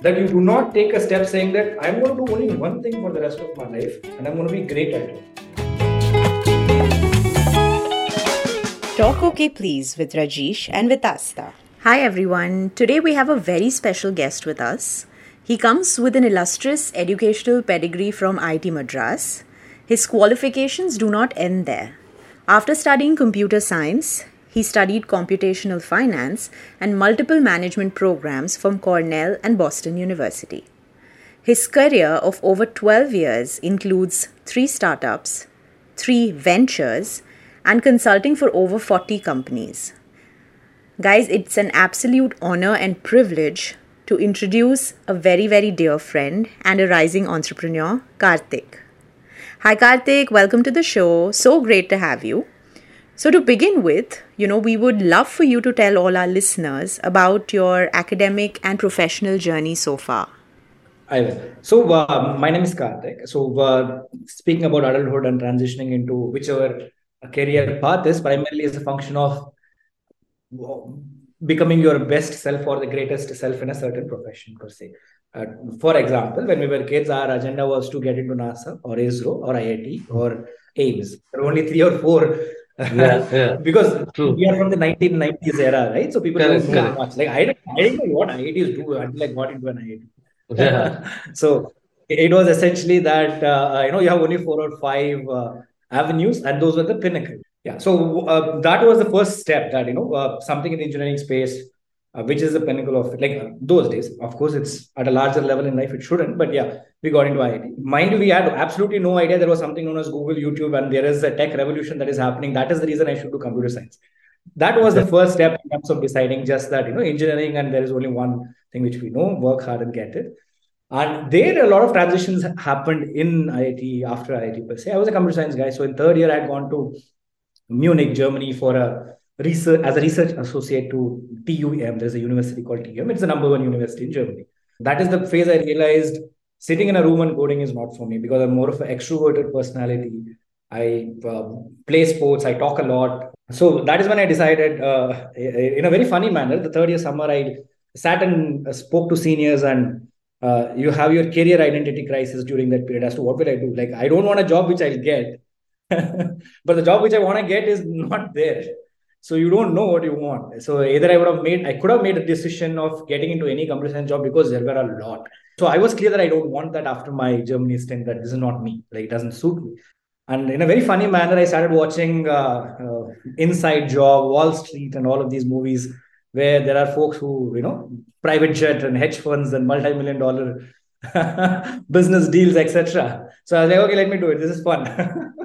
That you do not take a step saying that I'm going to do only one thing for the rest of my life and I'm going to be great at it. Talk OK Please with Rajesh and with Asta. Hi everyone. Today we have a very special guest with us. He comes with an illustrious educational pedigree from IIT Madras. His qualifications do not end there. After studying computer science, he studied computational finance and multiple management programs from Cornell and Boston University. His career of over 12 years includes three startups, three ventures, and consulting for over 40 companies. Guys, it's an absolute honor and privilege to introduce a very, very dear friend and a rising entrepreneur, Karthik. Hi, Karthik. Welcome to the show. So great to have you. So, to begin with, you know, we would love for you to tell all our listeners about your academic and professional journey so far. I will. So, uh, my name is Karthik. So, uh, speaking about adulthood and transitioning into whichever career path is primarily as a function of becoming your best self or the greatest self in a certain profession per se. Uh, for example, when we were kids, our agenda was to get into NASA or ISRO or IIT or AIIMS. There were only three or four. Yeah, yeah. because True. we are from the 1990s era, right? So people Correct, don't know correct. much. Like I didn't, I didn't know what IITs do until I got into an IIT. Yeah. so it was essentially that uh, you know you have only four or five uh, avenues, and those were the pinnacle. Yeah. So uh, that was the first step that you know uh, something in the engineering space, uh, which is the pinnacle of. Like those days, of course, it's at a larger level in life. It shouldn't, but yeah, we got into IIT. Mind you, we had absolutely no idea there was something known as Google, YouTube, and there is a tech revolution that is happening. That is the reason I should do computer science. That was the first step in terms of deciding just that you know engineering, and there is only one thing which we know: work hard and get it. And there, a lot of transitions happened in IIT after IIT per se. I was a computer science guy, so in third year, I had gone to Munich, Germany, for a research as a research associate to TUM. There's a university called TUM. It's the number one university in Germany. That is the phase I realized sitting in a room and coding is not for me because I'm more of an extroverted personality. I uh, play sports. I talk a lot. So that is when I decided, uh, in a very funny manner, the third year summer, I sat and spoke to seniors and uh, you have your career identity crisis during that period as to what will I do? Like, I don't want a job which I'll get, but the job which I want to get is not there. So you don't know what you want. So either I would have made, I could have made a decision of getting into any computer science job because there were a lot. So I was clear that I don't want that after my Germany stint. That this is not me. Like it doesn't suit me. And in a very funny manner, I started watching uh, uh, Inside Job, Wall Street, and all of these movies where there are folks who, you know, private jet and hedge funds and multi-million dollar business deals, etc. So I was like, okay, let me do it. This is fun.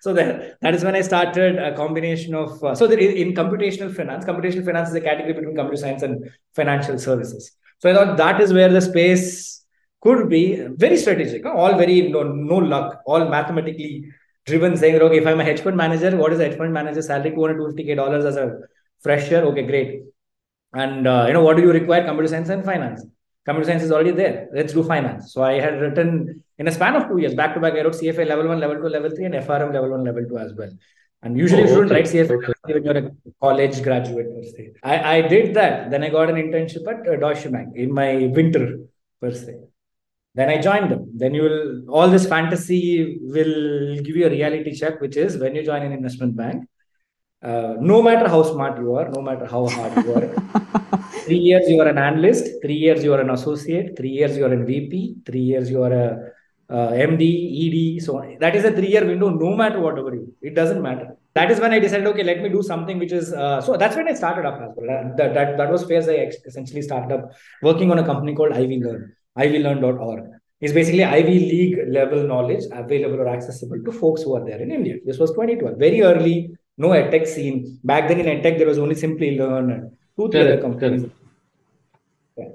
so that, that is when I started a combination of, uh, so that in, in computational finance, computational finance is a category between computer science and financial services. So I thought that is where the space could be very strategic, all very no, no luck, all mathematically driven, saying, okay, if I'm a hedge fund manager, what is a hedge fund manager salary? 200, 250K dollars as a fresher. Okay, great. And uh, you know, what do you require? Computer science and finance. Computer science is already there. Let's do finance. So I had written in a span of two years, back to back, I wrote CFA level one, level two, level three, and FRM level one, level two as well. And usually Oh, you shouldn't okay, write CFA okay. when you're a college graduate per se. I, I did that. Then I got an internship at uh, Deutsche Bank in my winter per se. Then I joined them. Then you will all this fantasy will give you a reality check, which is when you join an investment bank, uh, no matter how smart you are, no matter how hard you work, three years you are an analyst, three years you are an associate, three years you are an VP, three years you are a uh, MD, ED. So that is a three-year window. No matter whatever you, it doesn't matter. That is when I decided, okay, let me do something which is. Uh, so that's when I started up as well. That that, that was phase I essentially started up working on a company called Ivy Learn. ivylearn.org is basically Ivy League level knowledge available or accessible to folks who are there in India. This was 2012, very early, no edtech scene. Back then in edtech, there was only Simplilearn and two, three other companies. Yeah.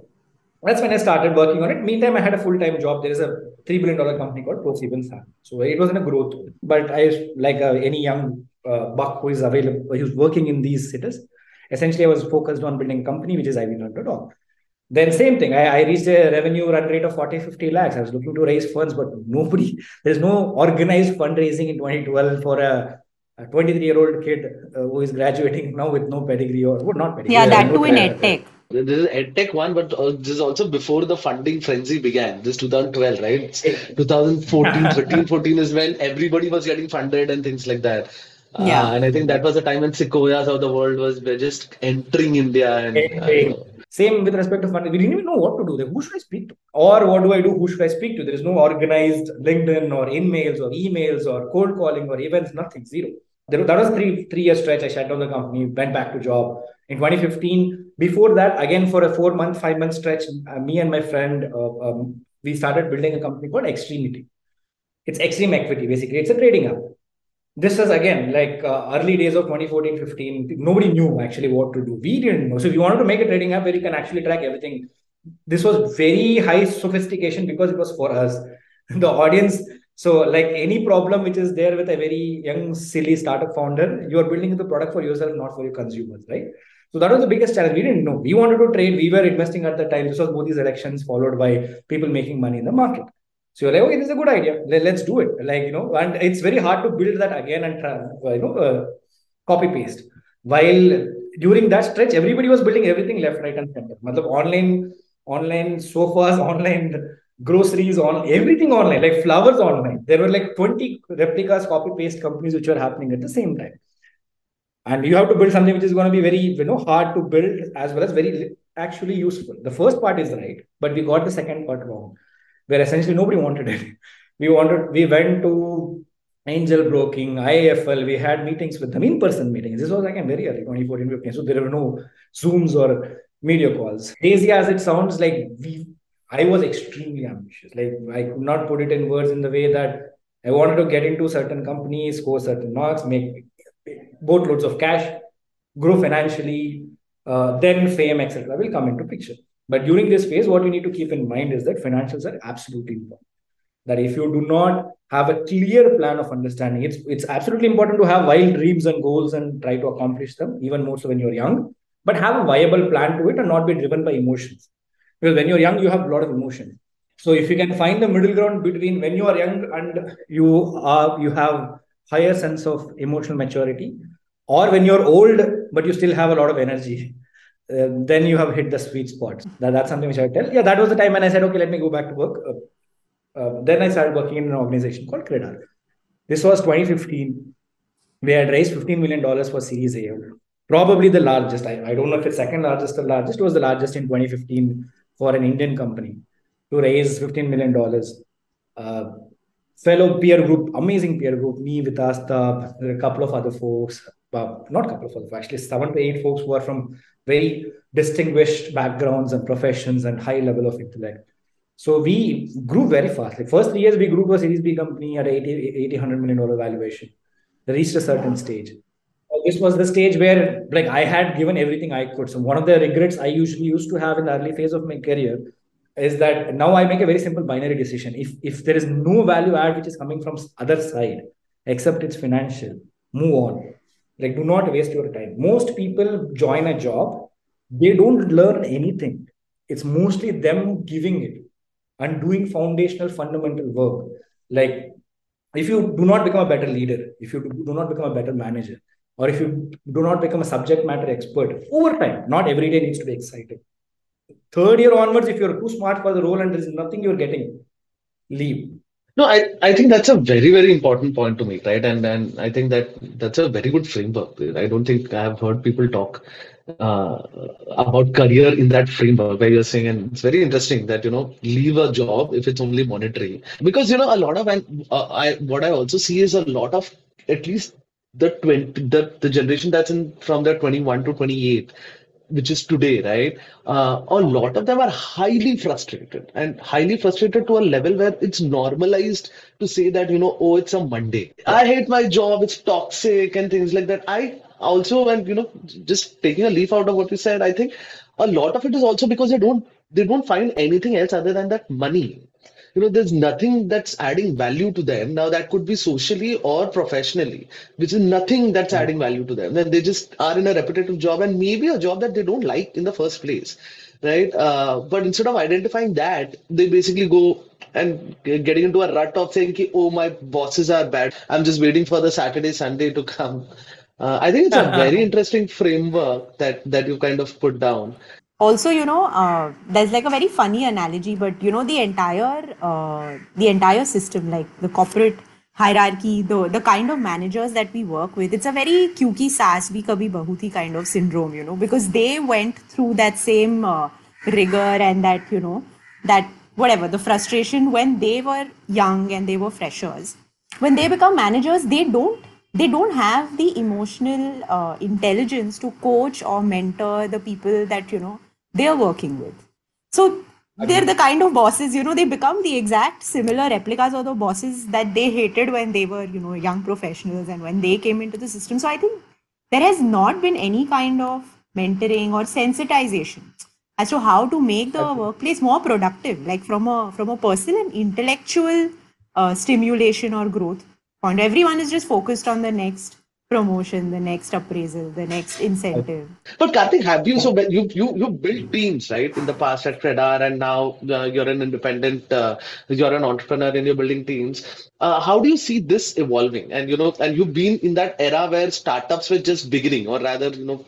That's when I started working on it. Meantime, I had a full time job. There is a $3 billion company called ProSieben. So it wasn't a growth, but I, like uh, any young uh, buck who is available, who's working in these cities, essentially I was focused on building a company, which is ivylearn.org. Then same thing. I, I reached a revenue run rate of 40, 50 lakhs. I was looking to raise funds, but nobody, there's no organized fundraising in 2012 for a, 23 year old kid uh, who is graduating now with no pedigree or well, not pedigree. Yeah, that too in edtech. This is EdTech one, but uh, this is also before the funding frenzy began. This 2012, right? 2014, 13, 14 is when everybody was getting funded and things like that. Uh, Yeah. and I think that was the time when Sequoias of the world was were just entering India and uh, Same with respect to funding. We didn't even know what to do. Like, who should I speak to? Or what do I do? Who should I speak to? There is no organized LinkedIn or in-mails or emails or cold calling or events, nothing, zero. There, that was three three year stretch. I shut down the company, went back to job. In 2015, before that, again for a four month, five month stretch, uh, me and my friend, uh, um, we started building a company called Extremity. It's Extreme Equity, basically. It's a trading app. This is again like uh, early days of 2014 15 nobody knew actually what to do. We didn't know. So if you wanted to make a trading app where you can actually track everything this was very high sophistication because it was for us. The audience so like any problem which is there with a very young silly startup founder you are building the product for yourself not for your consumers right so that was the biggest challenge we didn't know we wanted to trade we were investing at the time this was Modi's elections followed by people making money in the market so you're like, okay, this is a good idea. Let, us do it. Like, you know, and it's very hard to build that again and you know, uh, copy paste. While during that stretch, everybody was building everything left, right, and center. Matlab, online, online sofas, online groceries, on everything online, like flowers online. There were like 20 replicas, copy paste companies which were happening at the same time. And you have to build something which is going to be very, you know, hard to build as well as very actually useful. The first part is right, but we got the second part wrong where essentially nobody wanted it. We wanted, we went to angel broking, IIFL, we had meetings with them, in-person meetings. This was again very early, 2014, 15. So there were no Zooms or media calls. Crazy as it sounds, like we I was extremely ambitious. Like I could not put it in words in the way that I wanted to get into certain companies, score certain marks, make boatloads of cash, grow financially, uh, then fame, etc. will come into picture. But during this phase, what you need to keep in mind is that financials are absolutely important. That if you do not have a clear plan of understanding, it's it's absolutely important to have wild dreams and goals and try to accomplish them, even more so when you're young. But have a viable plan to it and not be driven by emotions. Because when you're young, you have a lot of emotion So if you can find the middle ground between when you are young and you are you have higher sense of emotional maturity, or when you're old but you still have a lot of energy, uh, then you have hit the sweet spot. That, that's something which I tell. Yeah, that was the time when I said, okay, let me go back to work. Uh, uh, then I started working in an organization called Credar. This was 2015. We had raised $15 million for Series A. Probably the largest. I, I don't know if it's second largest or largest. It was the largest in 2015 for an Indian company to raise $15 million. Uh, fellow peer group, amazing peer group, me, with Vitasta, a couple of other folks, uh, not a couple of folks, actually seven to eight folks who are from very distinguished backgrounds and professions and high level of intellect. So we grew very fast. Like first three years, we grew to a Series B company at 80, 80 $100 million valuation. Reached a certain stage. This was the stage where like I had given everything I could. So one of the regrets I usually used to have in the early phase of my career is that now I make a very simple binary decision. If if there is no value add which is coming from other side, except it's financial, move on. Like do not waste your time. Most people join a job, they don't learn anything. It's mostly them giving it and doing foundational fundamental work. Like if you do not become a better leader, if you do not become a better manager, or if you do not become a subject matter expert over time, not every day needs to be exciting third year onwards, if you're too smart for the role and there's nothing you're getting, leave. No, I, I think that's a very, very important point to make, right? And and I think that that's a very good framework. I don't think I have heard people talk uh, about career in that framework where you're saying, and it's very interesting that you know leave a job if it's only monetary, because you know a lot of and uh, I what I also see is a lot of at least the 20 the, the generation that's in from the 21 to 28 which is today, right? Uh, a lot of them are highly frustrated and highly frustrated to a level where it's normalized to say that, you know, oh, it's a Monday. I hate my job, it's toxic and things like that. I also, and you know, just taking a leaf out of what you said, I think a lot of it is also because they don't they don't find anything else other than that money you know there's nothing that's adding value to them. Now that could be socially or professionally which is nothing that's adding value to them. Then they just are in a repetitive job and maybe a job that they don't like in the first place right? Uh, but instead of identifying that they basically go and getting into a rut of saying oh my bosses are bad. I'm just waiting for the saturday sunday to come. Uh, i think it's a very interesting framework that that you kind of put down also you know uh, there's like a very funny analogy but you know the entire uh, the entire system like the corporate hierarchy the the kind of managers that we work with it's a very kyuki saas bhi kabhi bahu thi kind of syndrome you know because they went through that same uh, rigor and that you know that whatever the frustration when they were young and they were freshers. When they become managers they don't they don't have the emotional uh, intelligence to coach or mentor the people that you know they're working with. So they're the kind of bosses, you know, they become the exact similar replicas of the bosses that they hated when they were, you know, young professionals and when they came into the system. So I think there has not been any kind of mentoring or sensitization as to how to make the workplace more productive, like from a from a personal and intellectual uh, stimulation or growth point. Everyone is just focused on the next promotion, the next appraisal, the next incentive. But Karthik, have you so you you you built teams right in the past at Credar, and now uh, you're an independent, uh, you're an entrepreneur, and you're building teams. Uh, how do you see this evolving? And you know, and you've been in that era where startups were just beginning, or rather, you know,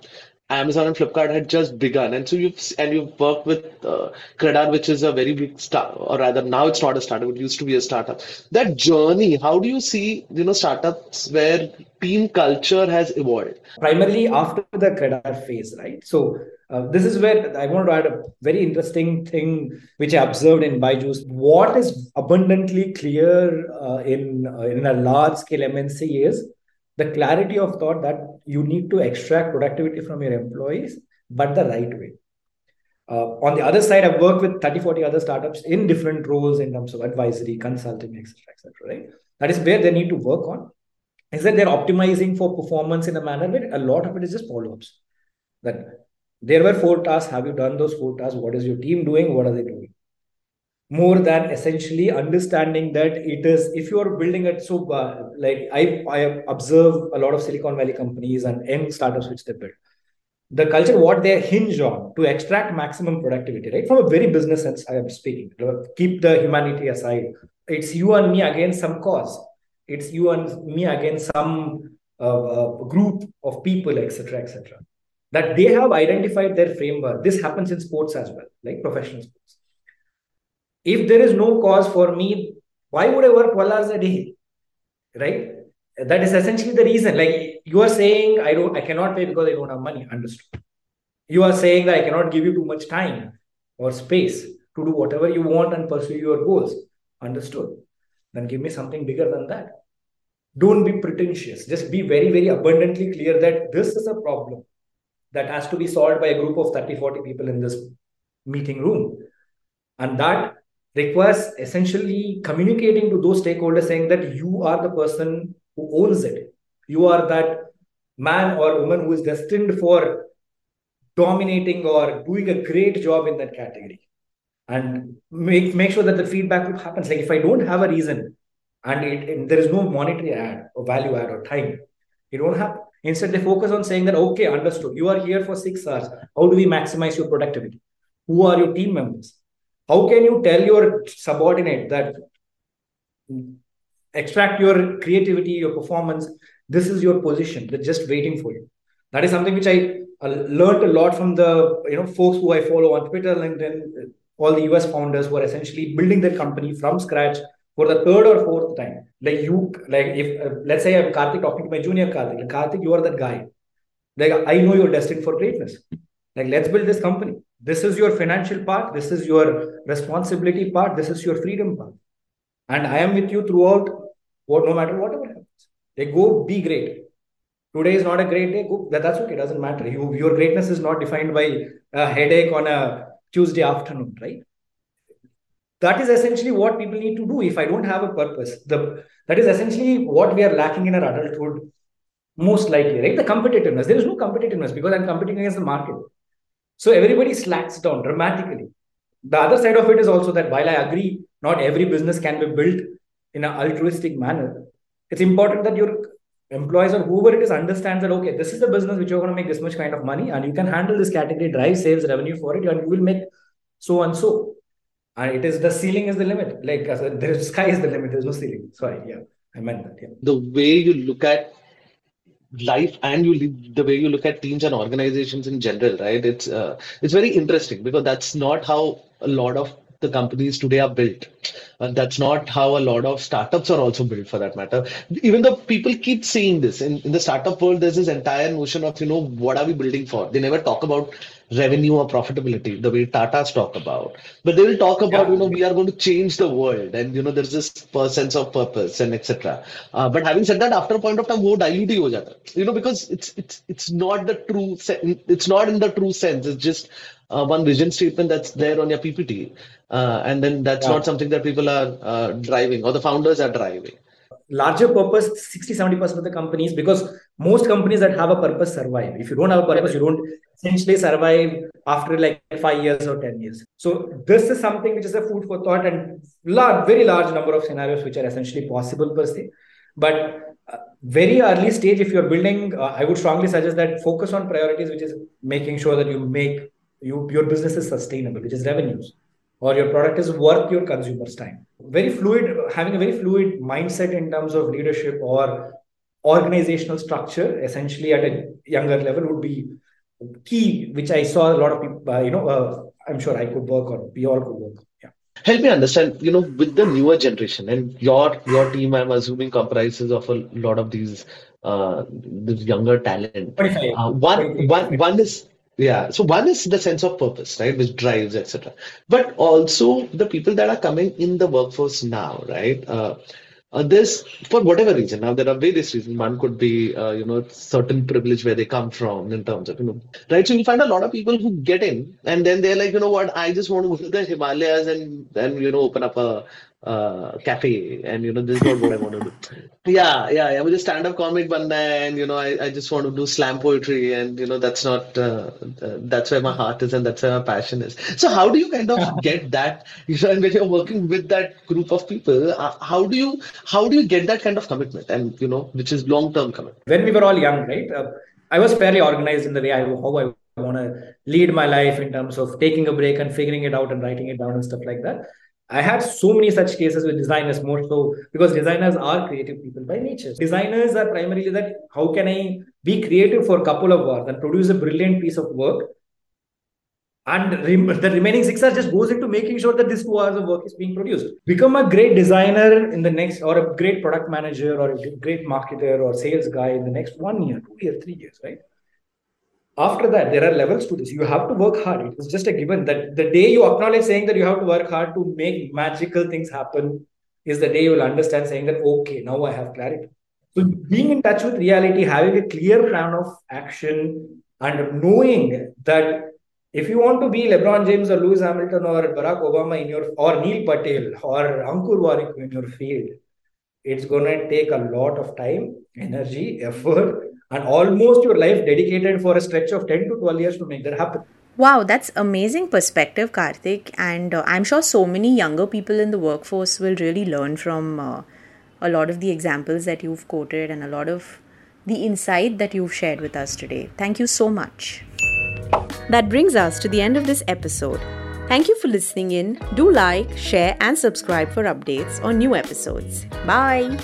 Amazon and Flipkart had just begun, and so you've and you've worked with uh, Credar, which is a very big start, or rather now it's not a startup; it used to be a startup. That journey, how do you see, you know, startups where team culture has evolved? Primarily after the Credar phase, right? So uh, this is where I want to add a very interesting thing which I observed in Byju's. What is abundantly clear uh, in uh, in a large scale MNC is the clarity of thought that you need to extract productivity from your employees, but the right way. Uh, on the other side, I've worked with 30, 40 other startups in different roles in terms of advisory, consulting, etc., etc. right? That is where they need to work on. Is that they're optimizing for performance in a manner where a lot of it is just follow-ups. That there were four tasks. Have you done those four tasks? What is your team doing? What are they doing? More than essentially understanding that it is if you are building it so uh, like i i observe a lot of silicon valley companies and young startups which they build. The culture what they hinge on to extract maximum productivity right? From a very business sense i am speaking. Keep the humanity aside. It's you and me against some cause. It's you and me against some uh, uh, group of people etc etc that they have identified their framework. This happens in sports as well like professional sports if there is no cause for me, why would I work 12 hours a day? Right? That is essentially the reason. Like you are saying, I don't, I cannot pay because I don't have money. Understood. You are saying that I cannot give you too much time or space to do whatever you want and pursue your goals. Understood. Then give me something bigger than that. Don't be pretentious. Just be very, very abundantly clear that this is a problem that has to be solved by a group of 30, 40 people in this meeting room. And that requires essentially communicating to those stakeholders saying that you are the person who owns it. You are that man or woman who is destined for dominating or doing a great job in that category. And make, make sure that the feedback loop happens. Like if I don't have a reason and, it, and there is no monetary add or value add or time, it won't happen. Instead, they focus on saying that, okay, understood. You are here for six hours. How do we maximize your productivity? Who are your team members? How can you tell your subordinate that extract your creativity, your performance? This is your position. They're just waiting for you. That is something which I uh, learned a lot from the you know folks who I follow on Twitter, LinkedIn, all the US founders who are essentially building their company from scratch for the third or fourth time. Like you, like if uh, let's say I'm Karthik talking to my junior Karthik, like Karthik, you are that guy. Like I know you're destined for greatness. Like let's build this company. This is your financial part. This is your responsibility part. This is your freedom part. And I am with you throughout, what, no matter whatever happens. They go be great. Today is not a great day. Go, that's okay. It Doesn't matter. You, your greatness is not defined by a headache on a Tuesday afternoon, right? That is essentially what people need to do. If I don't have a purpose, the that is essentially what we are lacking in our adulthood, most likely, right? The competitiveness. There is no competitiveness because I'm competing against the market. So everybody slacks down dramatically. The other side of it is also that while I agree, not every business can be built in an altruistic manner, it's important that your employees or whoever it is understands that okay, this is the business which you're going to make this much kind of money, and you can handle this category, drive sales revenue for it, and you will make so and so. And it is the ceiling is the limit. Like uh, the sky is the limit. There's no ceiling. Sorry, yeah, I meant that. Yeah. The way you look at life and you the way you look at teams and organizations in general, right? It's uh, it's very interesting because that's not how a lot of the companies today are built. And that's not how a lot of startups are also built for that matter. Even though people keep saying this in, in the startup world, there's this entire notion of, you know, what are we building for? They never talk about revenue or profitability the way Tata's talk about. But they will talk about, yeah. you know, we are going to change the world and, you know, there's this sense of purpose and etc. Uh, but having said that, after a point of time, wo dilute ho jata. You know, because it's, it's, it's not the true, it's not in the true sense. It's just uh, one vision statement that's there on your PPT. Uh, and then that's yeah. not something that people are uh, driving or the founders are driving. Larger purpose, 60 70% of the companies, because most companies that have a purpose survive. If you don't have a purpose, you don't essentially survive after like five years or 10 years. So, this is something which is a food for thought and large, very large number of scenarios which are essentially possible per se. But uh, very early stage, if you're building, uh, I would strongly suggest that focus on priorities, which is making sure that you make you, your business is sustainable, which is revenues, or your product is worth your consumers' time. Very fluid, having a very fluid mindset in terms of leadership or organizational structure, essentially at a younger level, would be key, which I saw a lot of people, uh, you know, uh, I'm sure I could work on, we all could work on. Yeah. Help me understand, you know, with the newer generation and your your team, I'm assuming comprises of a lot of these uh, this younger talent. Uh, one, one, one is yeah. So one is the sense of purpose, right, which drives, etc. But also the people that are coming in the workforce now, right? Uh, uh, this for whatever reason. Now there are various reasons. One could be, uh, you know, certain privilege where they come from in terms of, you know, right. So you find a lot of people who get in and then they're like, you know what, I just want to go to the Himalayas and then you know open up a uh, cafe and you know this is not what I want to do. Yeah, yeah, yeah. With a stand-up comic banda and you know I, I just want to do slam poetry and you know that's not uh, uh, that's where my heart is and that's where my passion is. So how do you kind of get that? You know, and when you're working with that group of people, uh, how do you how do you get that kind of commitment and you know which is long-term commitment? When we were all young, right? Uh, I was fairly organized in the way I how I want to lead my life in terms of taking a break and figuring it out and writing it down and stuff like that I had so many such cases with designers, more so because designers are creative people by nature. Designers are primarily that how can I be creative for a couple of hours and produce a brilliant piece of work? And the remaining six hours just goes into making sure that this two hours of work is being produced. Become a great designer in the next, or a great product manager, or a great marketer, or sales guy in the next one year, two years, three years, right? After that there are levels to this. You have to work hard. It's just a given that the day you acknowledge saying that you have to work hard to make magical things happen is the day you will understand saying that okay now i have clarity. So being in touch with reality having a clear plan of action and knowing that if you want to be lebron james or lewis hamilton or barack obama in your or neil patel or ankur warikoo in your field it's going to take a lot of time energy effort and almost your life dedicated for a stretch of 10 to 12 years to make that happen. Wow, that's amazing perspective, Karthik. And uh, I'm sure so many younger people in the workforce will really learn from uh, a lot of the examples that you've quoted and a lot of the insight that you've shared with us today. Thank you so much. That brings us to the end of this episode. Thank you for listening in. Do like, share, and subscribe for updates on new episodes. Bye.